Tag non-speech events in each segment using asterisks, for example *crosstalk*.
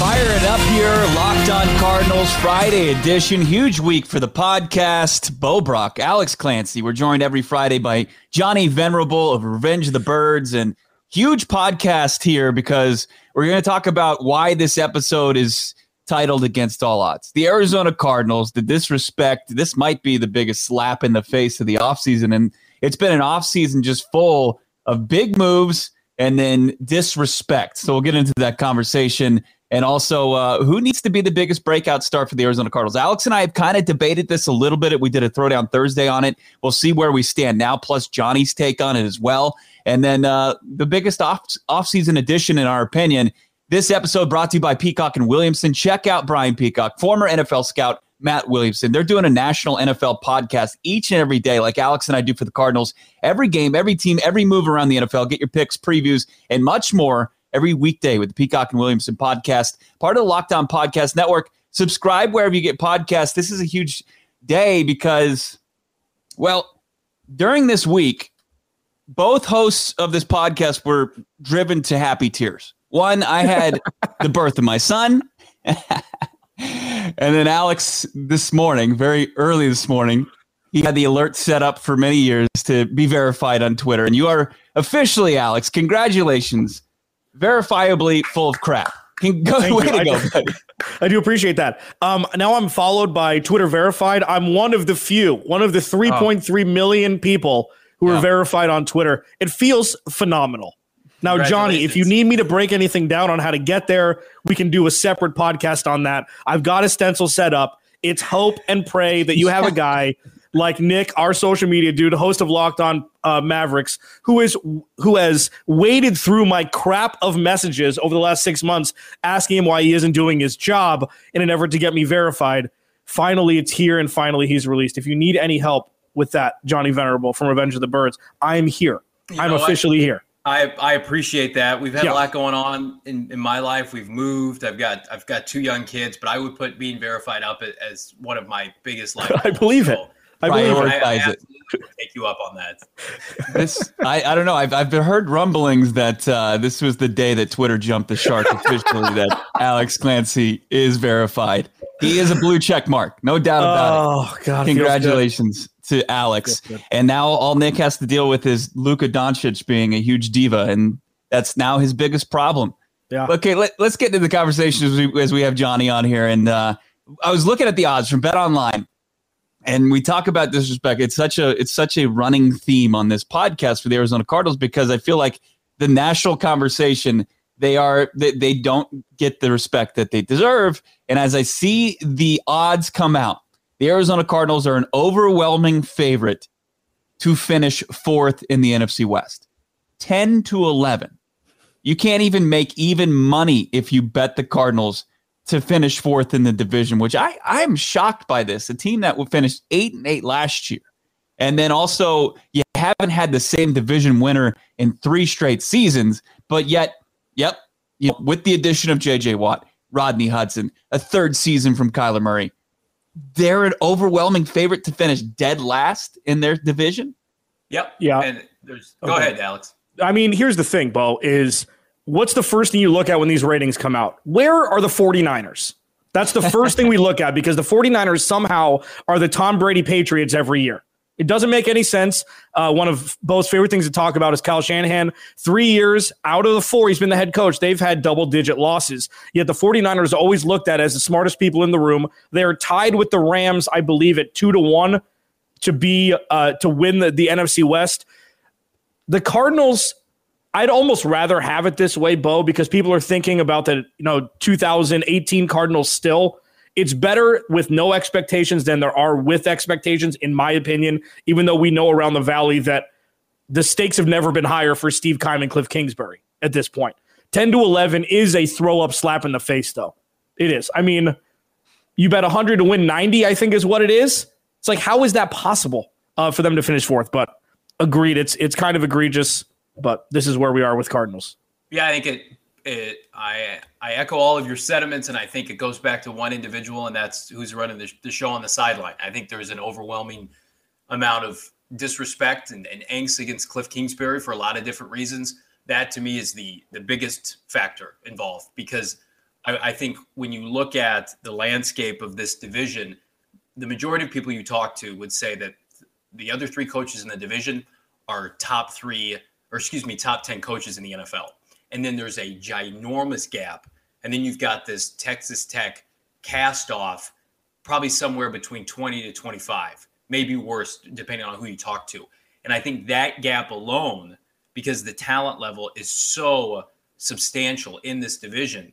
Fire it up here, Locked On Cardinals Friday edition. Huge week for the podcast. Bo Brack, Alex Clancy. We're joined every Friday by Johnny Venerable of Revenge of the Birds and huge podcast here because we're going to talk about why this episode is titled Against All Odds. The Arizona Cardinals, the disrespect, this might be the biggest slap in the face of the offseason. And it's been an offseason just full of big moves and then disrespect. So we'll get into that conversation and also, uh, who needs to be the biggest breakout star for the Arizona Cardinals? Alex and I have kind of debated this a little bit. We did a throwdown Thursday on it. We'll see where we stand now, plus Johnny's take on it as well. And then uh, the biggest off offseason addition, in our opinion, this episode brought to you by Peacock and Williamson. Check out Brian Peacock, former NFL scout Matt Williamson. They're doing a national NFL podcast each and every day, like Alex and I do for the Cardinals. Every game, every team, every move around the NFL. Get your picks, previews, and much more every weekday with the Peacock and Williamson podcast, part of the Locked On Podcast Network. Subscribe wherever you get podcasts. This is a huge day because, well, during this week, both hosts of this podcast were driven to happy tears. One, I had *laughs* the birth of my son. and then Alex this morning, very early this morning, he had the alert set up for many years to be verified on Twitter. And you are officially, Alex, congratulations verifiably full of crap. Can *laughs* go, way you. to go, I, I do appreciate that. Um, now I'm followed by Twitter verified. I'm one of the few, one of the 3.3 oh. million people who yeah. are verified on Twitter. It feels phenomenal. Now, Johnny, if you need me to break anything down on how to get there, we can do a separate podcast on that. I've got a stencil set up. It's hope and pray that you have a guy like Nick, our social media dude, host of Locked On uh, Mavericks, who is who has waded through my crap of messages over the last six months, asking him why he isn't doing his job in an effort to get me verified. Finally, it's here, and finally, he's released. If you need any help with that, Johnny Venerable from Revenge of the Birds, I'm here. You I'm officially here. I, I appreciate that. We've had yeah. a lot going on in, in my life. We've moved. I've got I've got two young kids, but I would put being verified up as one of my biggest *laughs* life. I believe so, it. I prioritize it. Take you up on that. *laughs* This I, I don't know. I've I've heard rumblings that uh, this was the day that Twitter jumped the shark officially *laughs* that Alex Clancy is verified. He is a blue check mark, no doubt about oh, it. Oh God! Congratulations to Alex. And now all Nick has to deal with is Luka Doncic being a huge diva, and that's now his biggest problem. Yeah. Okay, let, us get into the conversation as we, as we have Johnny on here. And uh, I was looking at the odds from Bet Online and we talk about disrespect. It's such a it's such a running theme on this podcast for the Arizona Cardinals because I feel like the national conversation they are they, they don't get the respect that they deserve. And as I see the odds come out, the Arizona Cardinals are an overwhelming favorite to finish fourth in the NFC West. 10 to 11. You can't even make even money if you bet the Cardinals to finish fourth in the division, which I I'm shocked by this. A team that would finish eight and eight last year, and then also you haven't had the same division winner in three straight seasons, but yet, yep, you know, with the addition of J.J. Watt, Rodney Hudson, a third season from Kyler Murray, they're an overwhelming favorite to finish dead last in their division. Yep. Yeah. And there's go okay. ahead, Alex. I mean, here's the thing, Bo, is what's the first thing you look at when these ratings come out? Where are the 49ers? That's the first thing we look at because the 49ers somehow are the Tom Brady Patriots every year. It doesn't make any sense. Uh, one of Bo's favorite things to talk about is Kyle Shanahan. Three years out of the four, he's been the head coach. They've had double digit losses. Yet the 49ers always looked at as the smartest people in the room. They're tied with the Rams, I believe, at two to one to be uh, to win the, the NFC West. The Cardinals I'd almost rather have it this way, Bo, because people are thinking about the you know 2018 Cardinals still. It's better with no expectations than there are with expectations, in my opinion. Even though we know around the valley that the stakes have never been higher for Steve Keim and Kliff Kingsbury at this point. 10 to 11 is a throw up slap in the face, though. It is. I mean, you bet 100 to win 90, I think is what it is. It's like, how is that possible uh, for them to finish fourth? But agreed. It's it's kind of egregious, but this is where we are with Cardinals. Yeah, I think it. It. I I echo all of your sentiments, and I think it goes back to one individual, and that's who's running the, the show on the sideline. I think there's an overwhelming amount of disrespect and, and angst against Kliff Kingsbury for a lot of different reasons. That to me is the the biggest factor involved because I, I think when you look at the landscape of this division, the majority of people you talk to would say that the other three coaches in the division are top three, or excuse me, top 10 coaches in the NFL. And then there's a ginormous gap. And then you've got this Texas Tech cast off, probably somewhere between 20 to 25, maybe worse, depending on who you talk to. And I think that gap alone, because the talent level is so substantial in this division,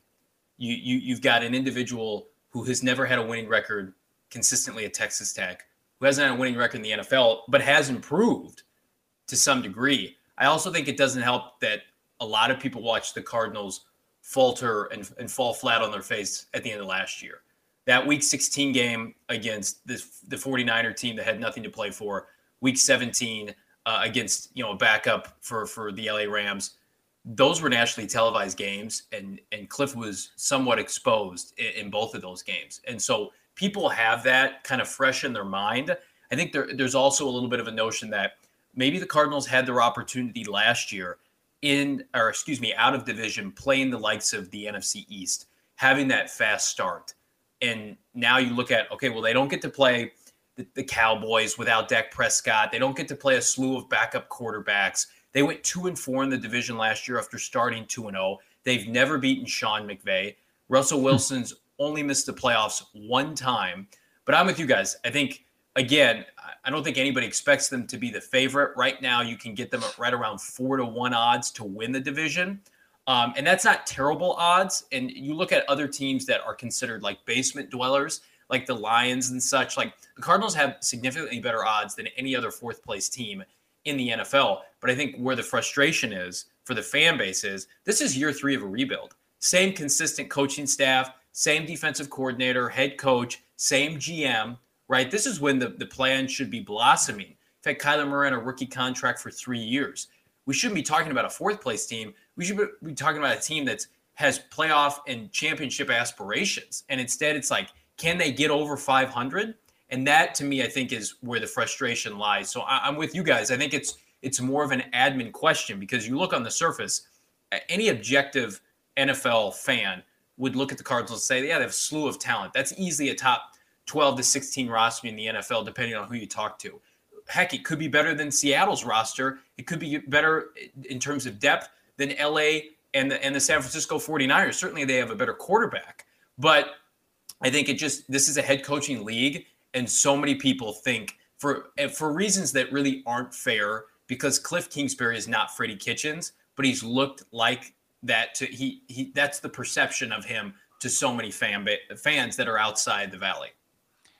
you, you you've got an individual who has never had a winning record consistently at Texas Tech, who hasn't had a winning record in the NFL, but has improved to some degree. I also think it doesn't help that a lot of people watch the Cardinals falter and, and fall flat on their face at the end of last year. That week 16 game against this, the 49er team that had nothing to play for, week 17 uh, against you know a backup for for the LA Rams, those were nationally televised games, and and Kliff was somewhat exposed in, in both of those games, and so people have that kind of fresh in their mind. I think there, there's also a little bit of a notion that maybe the Cardinals had their opportunity last year in, or excuse me, out of division, playing the likes of the NFC East, having that fast start. And now you look at, okay, well, they don't get to play the, the Cowboys without Dak Prescott. They don't get to play a slew of backup quarterbacks. They went two and four in the division last year after starting two and zero. Oh. They've never beaten Sean McVay. Russell hmm. Wilson's only missed the playoffs one time. But I'm with you guys. I think again, I don't think anybody expects them to be the favorite. Right now, you can get them at right around four to one odds to win the division. Um, and that's not terrible odds. And you look at other teams that are considered like basement dwellers, like the Lions and such. Like the Cardinals have significantly better odds than any other fourth place team in the NFL. But I think where the frustration is for the fan base is this is year three of a rebuild. Same consistent coaching staff, same defensive coordinator, head coach, same GM, right? This is when the, the plan should be blossoming. In fact, Kyler Murray on a rookie contract for three years. We shouldn't be talking about a fourth place team. We should be talking about a team that has playoff and championship aspirations. And instead, it's like, can they get over 500? And that, to me, I think is where the frustration lies. So I, I'm with you guys. I think it's it's more of an admin question because you look on the surface, any objective NFL fan would look at the Cardinals and say, yeah, they have a slew of talent. That's easily a top 12 to 16 roster in the NFL, depending on who you talk to. Heck, it could be better than Seattle's roster. It could be better in terms of depth than LA and the, and the San Francisco 49ers. Certainly, they have a better quarterback. But I think it just, this is a head coaching league. And so many people think for, for reasons that really aren't fair, because Kliff Kingsbury is not Freddie Kitchens, but he's looked like that to he he that's the perception of him to so many fan fans that are outside the valley.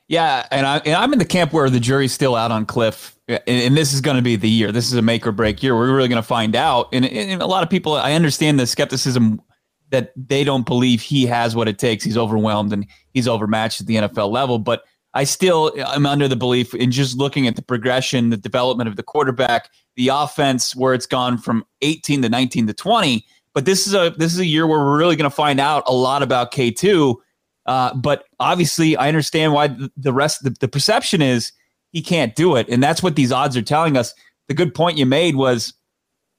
Yeah, and I I'm in the camp where the jury's still out on Kliff, and, and this is going to be the year. This is a make or break year. We're really going to find out. And, and, a lot of people, I understand the skepticism that they don't believe he has what it takes. He's overwhelmed and he's overmatched at the NFL level. But I still am under the belief in just looking at the progression, the development of the quarterback, the offense, where it's gone from 18 to 19 to 20 but this is a this is a year where we're really going to find out a lot about K two. Uh, but obviously, I understand why the rest the, the perception is he can't do it, and that's what these odds are telling us. The good point you made was,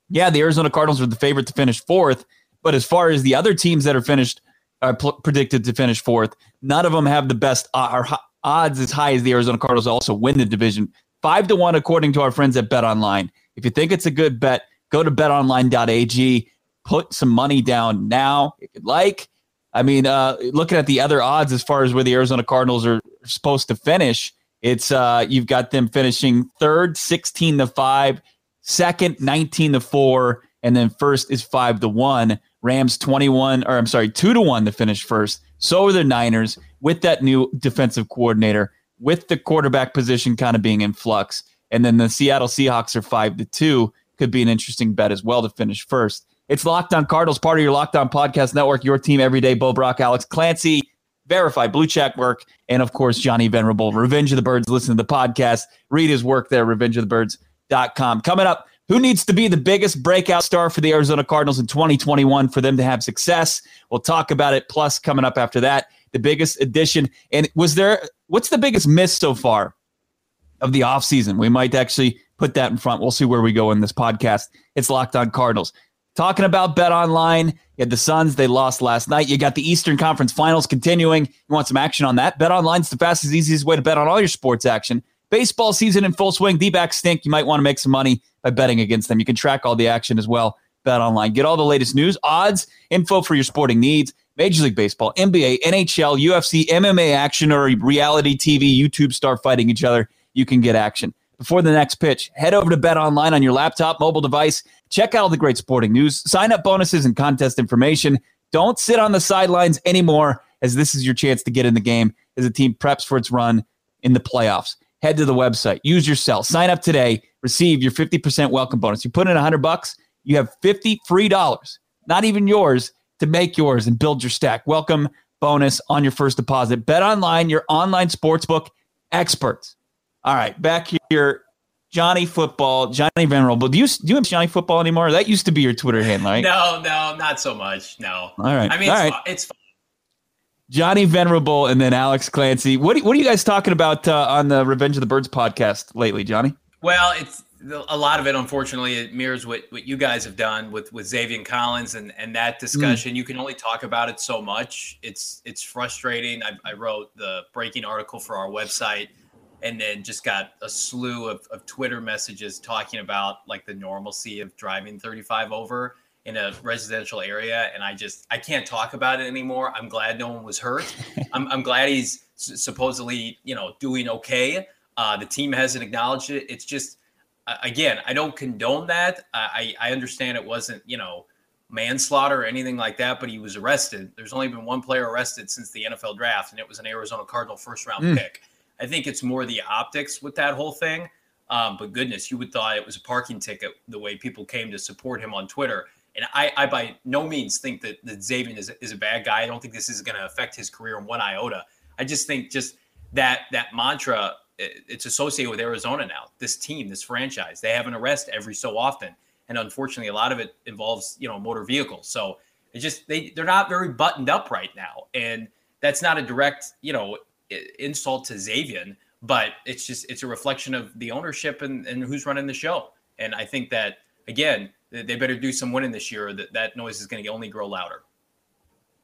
yeah, the Arizona Cardinals are the favorite to finish fourth, but as far as the other teams that are finished are pl- predicted to finish fourth, none of them have the best uh, odds as high as the Arizona Cardinals also win the division. Five to one, according to our friends at Bet Online. If you think it's a good bet, go to betonline.ag put some money down now if you'd like. I mean, uh, looking at the other odds as far as where the Arizona Cardinals are supposed to finish, it's uh, you've got them finishing third, sixteen to five, second, nineteen to four, and then first is five to one. Rams twenty one, or I'm sorry, two to one to finish first. So are the Niners with that new defensive coordinator, with the quarterback position kind of being in flux, and then the Seattle Seahawks are five to two. Could be an interesting bet as well to finish first. It's Locked On Cardinals, part of your Locked On Podcast Network, your team every day. Bo Brack, Alex Clancy, Verified Blue Check work, and of course, Johnny Venerable, Revenge of the Birds. Listen to the podcast, read his work there, Revenge of the Birds. betonline.com. Coming up, who needs to be the biggest breakout star for the Arizona Cardinals in 2021 for them to have success? We'll talk about it. Plus, coming up after that, the biggest addition. And was there, what's the biggest miss so far of the offseason? We might actually put that in front. We'll see where we go in this podcast. It's Locked On Cardinals. Talking about Bet Online, you had the Suns, they lost last night. You got the Eastern Conference Finals continuing. You want some action on that? Bet Online's the fastest, easiest way to bet on all your sports action. Baseball season in full swing. D backs stink. You might want to make some money by betting against them. You can track all the action as well. Bet Online. Get all the latest news, odds, info for your sporting needs. Major League Baseball, NBA, NHL, UFC, MMA action, or reality TV, YouTube star fighting each other. You can get action before the next pitch. Head over to Bet Online on your laptop, mobile device. Check out all the great sporting news, sign up bonuses, and contest information. Don't sit on the sidelines anymore, as this is your chance to get in the game as a team preps for its run in the playoffs. Head to the website, use your cell, sign up today, receive your 50% welcome bonus. You put in 100 bucks, you have 50 free dollars, not even yours, to make yours and build your stack. Welcome bonus on your first deposit. Bet online, your online sportsbook experts. All right, back here, Johnny Football, Johnny Venerable. Do you do you have Johnny Football anymore? That used to be your Twitter handle, right? No, no, not so much. No. All right. I mean, All it's, right. it's fine. Johnny Venerable and then Alex Clancy. What what are you guys talking about uh, on the Revenge of the Birds podcast lately, Johnny? Well, it's a lot of it. Unfortunately, it mirrors what, what you guys have done with with Zaven Collins and and that discussion. You can only talk about it so much. It's it's frustrating. I, I wrote the breaking article for our website, and then just got a slew of, of Twitter messages talking about like the normalcy of driving 35 over in a residential area and i just i can't talk about it anymore. I'm glad no one was hurt. *laughs* I'm, I'm glad he's s- supposedly you know doing okay. Uh, the team hasn't acknowledged it. It's just uh, again i don't condone that. I, I understand it wasn't you know manslaughter or anything like that but he was arrested. There's only been one player arrested since the nfl draft and it was an arizona cardinal first round Mm. pick i think it's more the optics with that whole thing um, but goodness you would thought it was a parking ticket the way people came to support him on twitter and I, I by no means think that, that Zaven is, is a bad guy. I don't think this is going to affect his career in one iota. I just think just that that mantra it- it's associated with Arizona now. This team, this franchise, they have an arrest every so often, and unfortunately, a lot of it involves you know motor vehicles. So it just they they're not very buttoned up right now, and that's not a direct you know insult to Zaven, but it's just it's a reflection of the ownership and, and who's running the show. And I think that again, they they better do some winning this year. Or that that noise is going to only grow louder.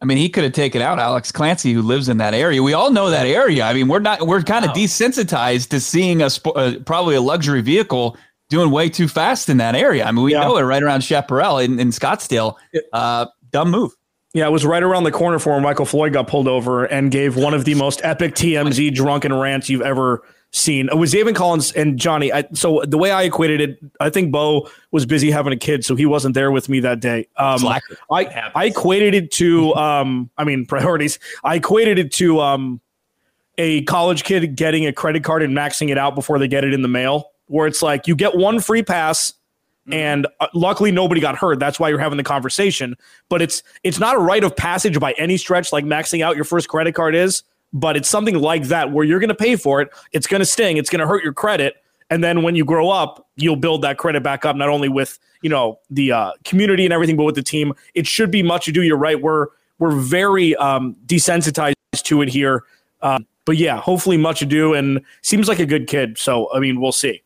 I mean, he could have taken out Alex Clancy, who lives in that area. We all know that area. I mean, we're not we're kind of Wow. desensitized to seeing a sp- uh, probably a luxury vehicle doing way too fast in that area. I mean, we Yeah. know it right around Chaparral in, in Scottsdale. Uh, dumb move. Yeah, it was right around the corner for where Michael Floyd got pulled over and gave one of the most epic TMZ drunken rants you've ever seen. It was David Collins and Johnny. I, so the way I equated it, I think Bo was busy having a kid, so he wasn't there with me that day. Um, I. I equated it to, um, I mean, *laughs* priorities. I equated it to um, a college kid getting a credit card and maxing it out before they get it in the mail, where it's like you get one free pass and uh, luckily nobody got hurt. That's why you're having the conversation. But it's it's not a rite of passage by any stretch like maxing out your first credit card is but it's something like that where you're going to pay for it. It's going to sting. It's going to hurt your credit. And then when you grow up you'll build that credit back up not only with you know the uh, community and everything but with the team. It should be much ado. You're right. We're we're very um, desensitized to it here. Um, but yeah hopefully much ado and seems like a good kid. So i mean we'll see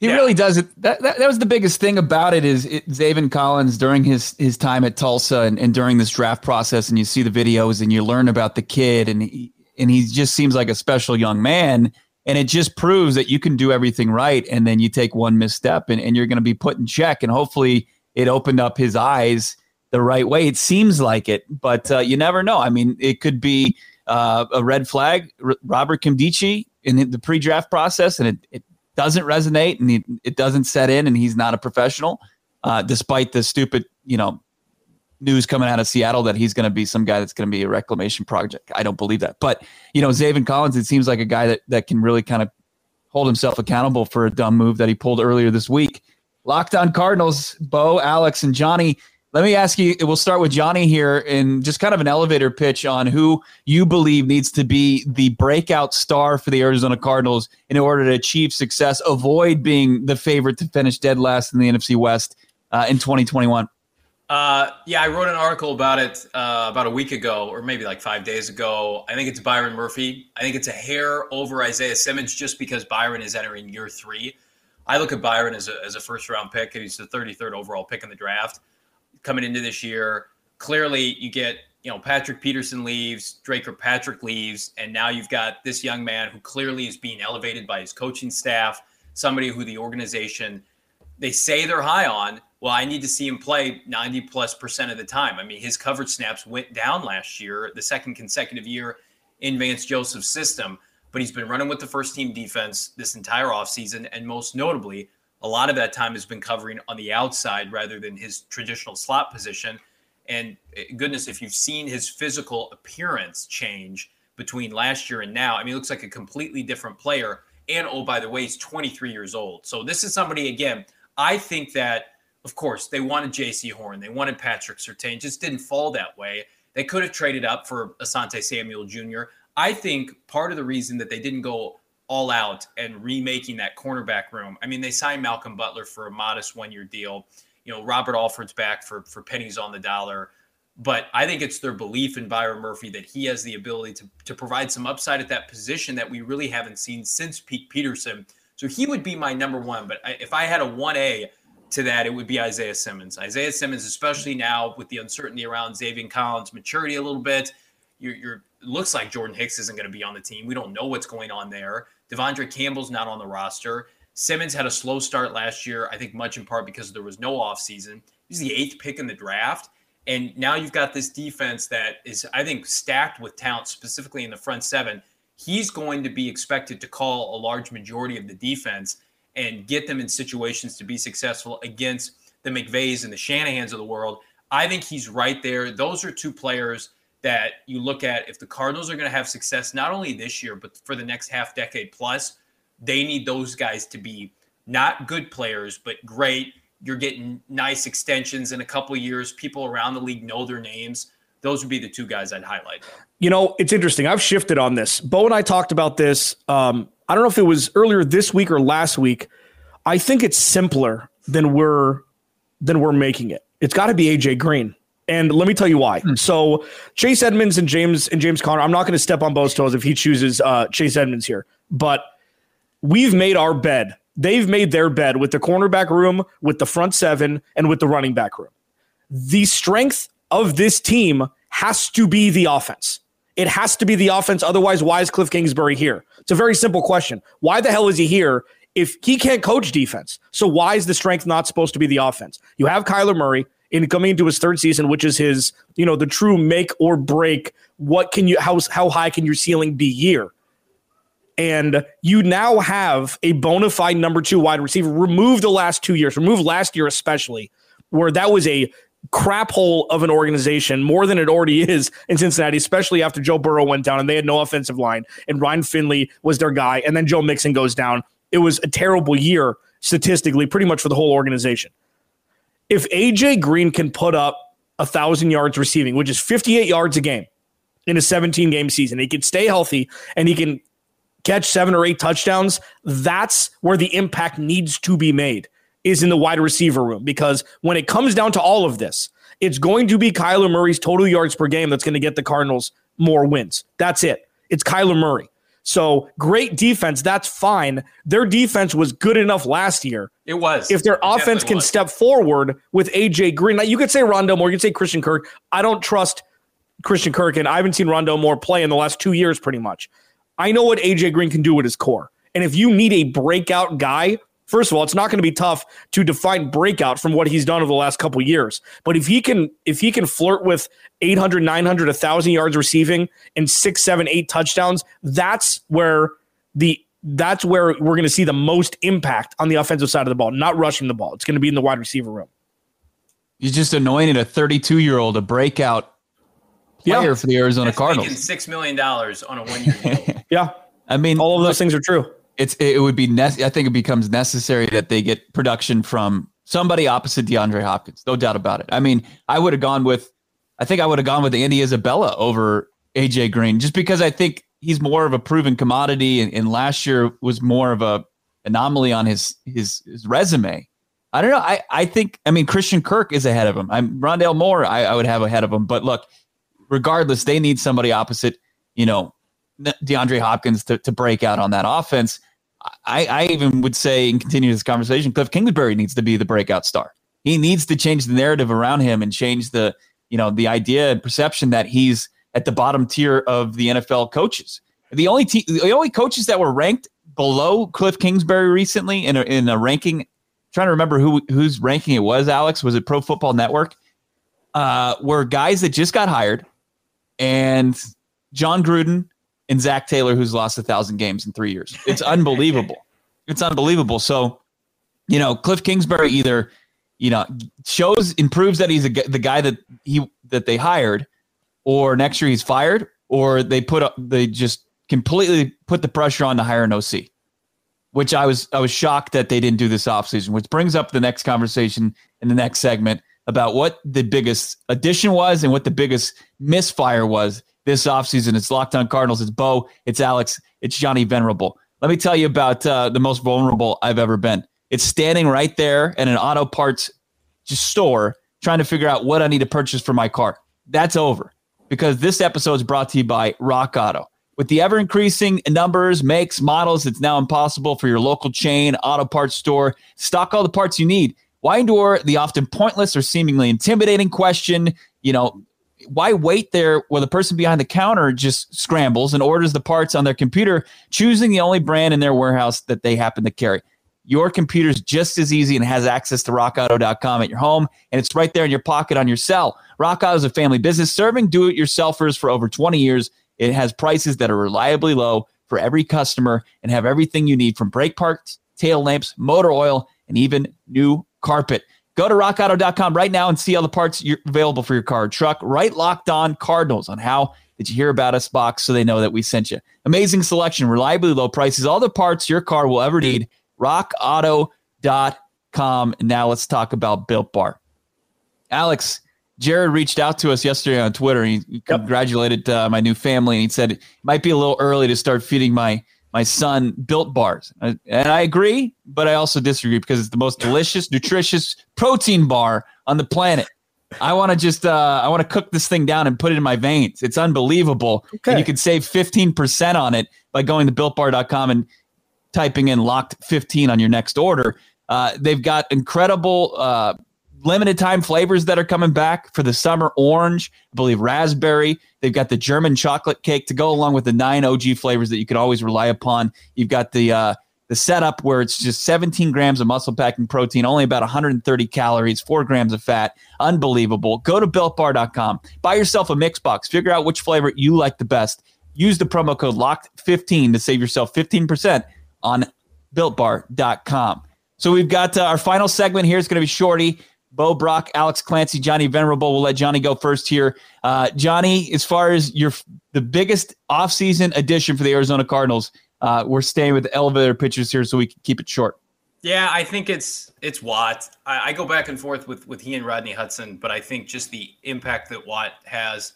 He Yeah. really does it. That, that that was the biggest thing about it is it, Zaven Collins during his his time at Tulsa and, and during this draft process, and you see the videos and you learn about the kid, and he, and he just seems like a special young man, and it just proves that you can do everything right, and then you take one misstep, and, and you're going to be put in check, and hopefully it opened up his eyes the right way. It seems like it, but uh, you never know. I mean, it could be uh, a red flag. R- Robert Nkemdiche in the pre-draft process, and it, it doesn't resonate and he, it doesn't set in and he's not a professional uh, despite the stupid you know news coming out of seattle that he's going to be some guy that's going to be a reclamation project. I don't believe that. But you know zaven collins it seems like a guy that, that can really kind of hold himself accountable for a dumb move that he pulled earlier this week. Locked on cardinals bo alex and johnny Let me ask you. We'll start with Johnny here, and just kind of an elevator pitch on who you believe needs to be the breakout star for the Arizona Cardinals in order to achieve success, avoid being the favorite to finish dead last in the NFC West uh, in 2021. Uh, yeah, I wrote an article about it uh, about a week ago, or maybe like five days ago. I think it's Byron Murphy. I think it's a hair over Isaiah Simmons just because Byron is entering year three. I look at Byron as a, as a first round pick, and he's the 33rd overall pick in the draft coming into this year. Clearly, you get you know Patrick Peterson leaves, Dre Patrick leaves, and now you've got this young man who clearly is being elevated by his coaching staff, somebody who the organization they say they're high on. Well, I need to see him play 90 plus percent of the time. I mean, his coverage snaps went down last year, the second consecutive year in Vance Joseph's system, but he's been running with the first team defense this entire offseason, and most notably, a lot of that time has been covering on the outside rather than his traditional slot position. And eh, goodness, if you've seen his physical appearance change between last year and now, I mean, he looks like a completely different player. And oh, by the way, he's 23 years old. So this is somebody, again, I think that, of course, they wanted Jaycee Horn, they wanted Patrick Surtain, just didn't fall that way. They could have traded up for Asante Samuel Jr. I think part of the reason that they didn't go all out and remaking that cornerback room. I mean, they signed Malcolm Butler for a modest one year deal. You know, Robert Alford's back for for pennies on the dollar. But I think it's their belief in Byron Murphy that he has the ability to, to provide some upside at that position that we really haven't seen since Pete Peterson. So he would be my number one. But I, if I had a 1A to that, it would be Isaiah Simmons. Isaiah Simmons, especially now with the uncertainty around Zaven Collins' maturity a little bit, you're, you're looks like Jordan Hicks isn't going to be on the team. We don't know what's going on there. De'Vondre Campbell's not on the roster. Simmons had a slow start last year, I think much in part because there was no offseason. He's the eighth pick in the draft. And now you've got this defense that is, I think, stacked with talent, specifically in the front seven. He's going to be expected to call a large majority of the defense and get them in situations to be successful against the McVays and the Shanahans of the world. I think he's right there. Those are two players that you look at if the Cardinals are going to have success not only this year but for the next half decade plus, they need those guys to be not good players but great. You're getting nice extensions in a couple years. People around the league know their names. Those would be the two guys I'd highlight. You know, it's interesting. I've shifted on this. Bo and I talked about this. Um, I don't know if it was earlier this week or last week. I think it's simpler than we're than we're making it. It's got to be AJ Green. And let me tell you why. Mm. So Chase Edmonds and James and James Conner, I'm not going to step on Bo's toes if he chooses uh, Chase Edmonds here, but we've made our bed. They've made their bed with the cornerback room, with the front seven, and with the running back room. The strength of this team has to be the offense. It has to be the offense. Otherwise, why is Kliff Kingsbury here? It's a very simple question. Why the hell is he here if he can't coach defense? So why is the strength not supposed to be the offense? You have Kyler Murray in coming into his third season, which is his, you know, the true make or break. What can you how how high can your ceiling be year? And you now have a bona fide number two wide receiver. Remove the last two years, remove last year especially, where that was a crap hole of an organization more than it already is in Cincinnati, especially after Joe Burrow went down and they had no offensive line and Ryan Finley was their guy, and then Joe Mixon goes down. It was a terrible year statistically, pretty much for the whole organization if AJ Green can put up a thousand yards receiving, which is 58 yards a game in a 17 game season, he can stay healthy and he can catch seven or eight touchdowns. That's where the impact needs to be made is in the wide receiver room because when it comes down to all of this, it's going to be Kyler Murray's total yards per game that's going to get the Cardinals more wins. That's it. It's Kyler Murray. So great defense, that's fine. Their defense was good enough last year. It was. If their it offense can was. step forward with AJ Green, now you could say Rondale Moore, you could say Christian Kirk. I don't trust Christian Kirk, and I haven't seen Rondale Moore play in the last two years, pretty much. I know what AJ Green can do with his core. And if you need a breakout guy First of all, it's not going to be tough to define breakout from what he's done over the last couple years. But if he can if he can flirt with 800, 900, 1000 yards receiving and 6, 7, 8 touchdowns, that's where the that's where we're going to see the most impact on the offensive side of the ball, not rushing the ball. It's going to be in the wide receiver room. You just anointed a 32 year old a breakout player yeah. for the Arizona That's Cardinals. Six million dollars on a one year deal. *laughs* yeah, I mean, all of those things are true it's it would be ne- I think it becomes necessary that they get production from somebody opposite DeAndre Hopkins, no doubt about it. I mean, I would have gone with, I think I would have gone with Andy Isabella over AJ Green, just because I think he's more of a proven commodity, and, and last year was more of a anomaly on his his his resume. I don't know. I, I think I mean Christian Kirk is ahead of him. I'm Rondale Moore. I, I would have ahead of him. But look, regardless, they need somebody opposite. You know, DeAndre Hopkins to, to break out on that offense. I, I even would say and continue this conversation. Kliff Kingsbury needs to be the breakout star. He needs to change the narrative around him and change the you know the idea and perception that he's at the bottom tier of the NFL coaches. The only te- the only coaches that were ranked below Kliff Kingsbury recently in a, in a ranking. trying to remember who whose ranking it was. Alex was it Pro Football Network? Uh, were guys that just got hired, and John Gruden and Zac Taylor, who's lost a thousand games in three years. It's unbelievable. *laughs* it's unbelievable. So, you know, Kliff Kingsbury either you know shows improves that he's a, the guy that he that they hired, or next year he's fired, or they put up they just completely put the pressure on to hire an OC, which I was I was shocked that they didn't do this offseason, which brings up the next conversation in the next segment about what the biggest addition was and what the biggest misfire was this offseason. It's Locked on Cardinals. It's Bo. It's Alex. It's Johnny Venerable. Let me tell you about uh, the most vulnerable I've ever been. It's standing right there in an auto parts store trying to figure out what I need to purchase for my car. That's over because this episode is brought to you by Rock Auto. With the ever increasing numbers, makes, models, it's now impossible for your local chain auto parts store stock all the parts you need. Why endure the often pointless or seemingly intimidating question? You know, why wait there where the person behind the counter just scrambles and orders the parts on their computer, choosing the only brand in their warehouse that they happen to carry? Your computer's just as easy and has access to rockauto.com at your home, and it's right there in your pocket on your cell. Rock Auto is a family business serving do it yourselfers for over 20 years it has prices that are reliably low for every customer and have everything you need from brake parts, tail lamps, motor oil, and even new carpet. Go to rockauto.com right now and see all the parts you're available for your car truck. Right locked on Cardinals on how did you hear about us box so they know that we sent you. Amazing selection, reliably low prices, all the parts your car will ever need. rockauto.com. And now let's talk about Built Bar. Alex, Jared reached out to us yesterday on Twitter. He, he congratulated uh, my new family, and he said it might be a little early to start feeding my my son built bars. And I agree, but I also disagree because it's the most delicious, *laughs* nutritious protein bar on the planet. I want to just uh, I want to cook this thing down and put it in my veins. It's unbelievable. Okay. And you can save 15% on it by going to builtbar.com and typing in locked 15 on your next order. Uh, they've got incredible uh, limited time flavors that are coming back for the summer orange, I believe raspberry. They've got the German chocolate cake to go along with the nine OG flavors that you can always rely upon. You've got the uh, the setup where it's just 17 grams of muscle packing protein, only about 130 calories, four grams of fat. Unbelievable. Go to builtbar.com, buy yourself a mix box, figure out which flavor you like the best. Use the promo code LOCKED15 to save yourself 15% on builtbar.com. So we've got uh, our final segment here. It's going to be shorty. Bo Brack, Alex Clancy, Johnny Venerable. We'll let Johnny go first here. Uh, Johnny, as far as your the biggest offseason addition for the Arizona Cardinals, uh, we're staying with the elevator pitchers here so we can keep it short. Yeah, I think it's it's Watt. I, I, go back and forth with with he and Rodney Hudson, but I think just the impact that Watt has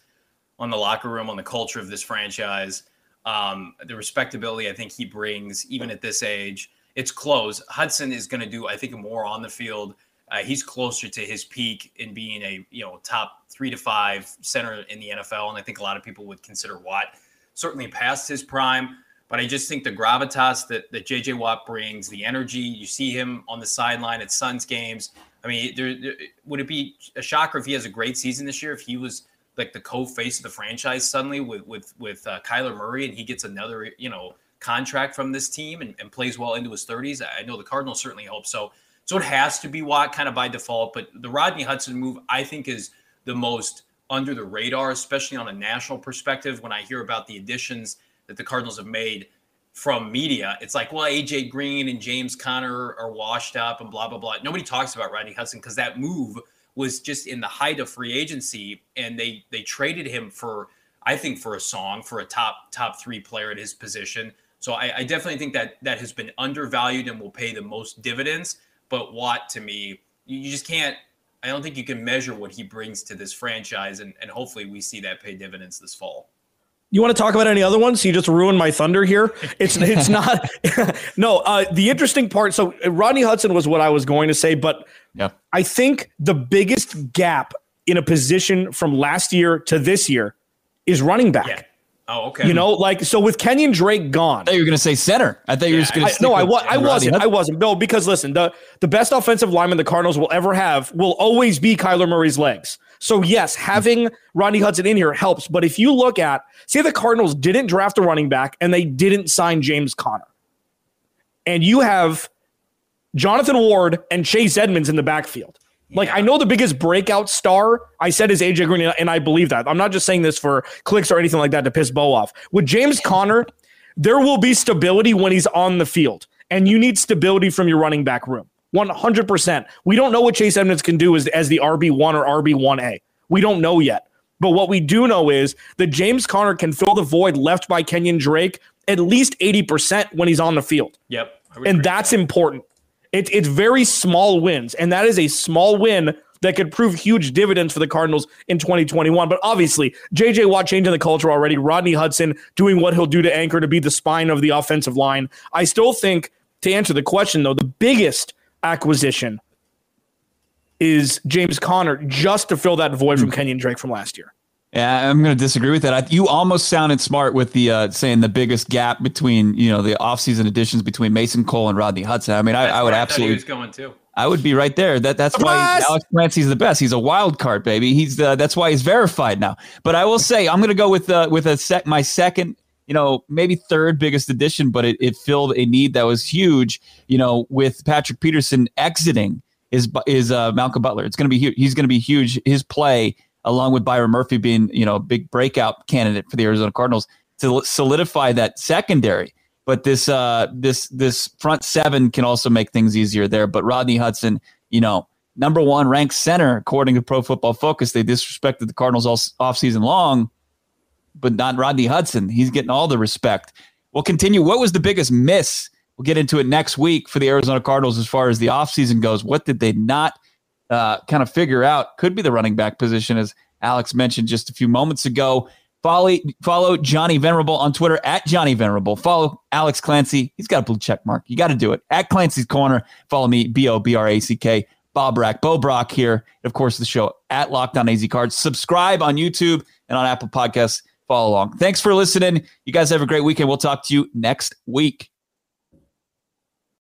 on the locker room, on the culture of this franchise, um, the respectability I think he brings, even at this age, it's close. Hudson is going to do, I think, more on the field uh, he's closer to his peak in being a you know top three to five center in the NFL, and I think a lot of people would consider Watt certainly past his prime. But I just think the gravitas that that JJ Watt brings, the energy you see him on the sideline at Suns games. I mean, there, there, would it be a shocker if he has a great season this year? If he was like the co-face of the franchise suddenly with with with uh, Kyler Murray, and he gets another you know contract from this team and, and plays well into his 30s. I know the Cardinals certainly hope so. So it has to be Watt kind of by default. But the Rodney Hudson move, I think, is the most under the radar, especially on a national perspective. When I hear about the additions that the Cardinals have made from media, it's like, well, AJ Green and James Conner are washed up and blah, blah, blah. Nobody talks about Rodney Hudson because that move was just in the height of free agency. And they they traded him for, I think, for a song, for a top top three player at his position. So I, I definitely think that that has been undervalued and will pay the most dividends. But Watt to me you, you just can't. I don't think you can measure what he brings to this franchise, and, and hopefully we see that pay dividends this fall. You want to talk about any other ones? You just ruined my thunder here. It's it's *laughs* not. *laughs* no, uh, the interesting part. So Rodney Hudson was what I was going to say, but yeah. I think the biggest gap in a position from last year to this year is running back. Yeah. Oh, okay. You know, like so with Kenyon Drake gone. I thought you were going to say center. I thought you were just going to. No, I, wa- I wasn't. I wasn't. No, because listen, the the best offensive lineman the Cardinals will ever have will always be Kyler Murray's legs. So yes, having Rodney Hudson in here helps. But if you look at say the Cardinals didn't draft a running back and they didn't sign James Conner, and you have Jonathan Ward and Chase Edmonds in the backfield. Like I know the biggest breakout star I said is AJ Green, and I believe that. I'm not just saying this for clicks or anything like that to piss Bo off. With James Conner, there will be stability when he's on the field, and you need stability from your running back room. 100%. We don't know what Chase Edmonds can do as, as the RB1 or RB1A. We don't know yet. But what we do know is that James Conner can fill the void left by Kenyon Drake at least 80% when he's on the field. Yep. And that's that. important. It, it's very small wins, and that is a small win that could prove huge dividends for the Cardinals in 2021. But obviously, JJ Watt changing the culture already, Rodney Hudson doing what he'll do to anchor to be the spine of the offensive line. I still think, to answer the question, though, the biggest acquisition is James Conner just to fill that void from hmm. Kenyon Drake from last year. Yeah, I'm going to disagree with that. I, you almost sounded smart with the uh, saying the biggest gap between you know the offseason additions between Mason Cole and Rodney Hudson. I mean, I, I, would absolutely. was going too. I would be right there. That that's why Alex Clancy's the best. He's a wild card, baby. He's the, that's why he's verified now. But I will say I'm going to go with uh, with a sec my second, you know, maybe third biggest addition, but it, it filled a need that was huge. You know, with Patrick Peterson exiting is is uh, Malcolm Butler. It's going to be huge. He's going to be huge. His play along with Byron Murphy being, you know, a big breakout candidate for the Arizona Cardinals to solidify that secondary. But this uh, this this front seven can also make things easier there. But Rodney Hudson, you know, number one ranked center according to Pro Football Focus. They disrespected the Cardinals all off season long, but not Rodney Hudson. He's getting all the respect. We'll continue. What was the biggest miss? We'll get into it next week for the Arizona Cardinals as far as the offseason goes. What did they not uh, kind of figure out could be the running back position, as Alex mentioned just a few moments ago. Follow, follow Johnny Venerable on Twitter at Johnny Venerable. Follow Alex Clancy. He's got a blue check mark. You got to do it. At Clancy's Corner. Follow me, B O B R A C K. Bob Brack, Bo Brack here. Of course, the show at Locked On AZ Cards. Subscribe on YouTube and on Apple Podcasts. Follow along. Thanks for listening. You guys have a great weekend. We'll talk to you next week.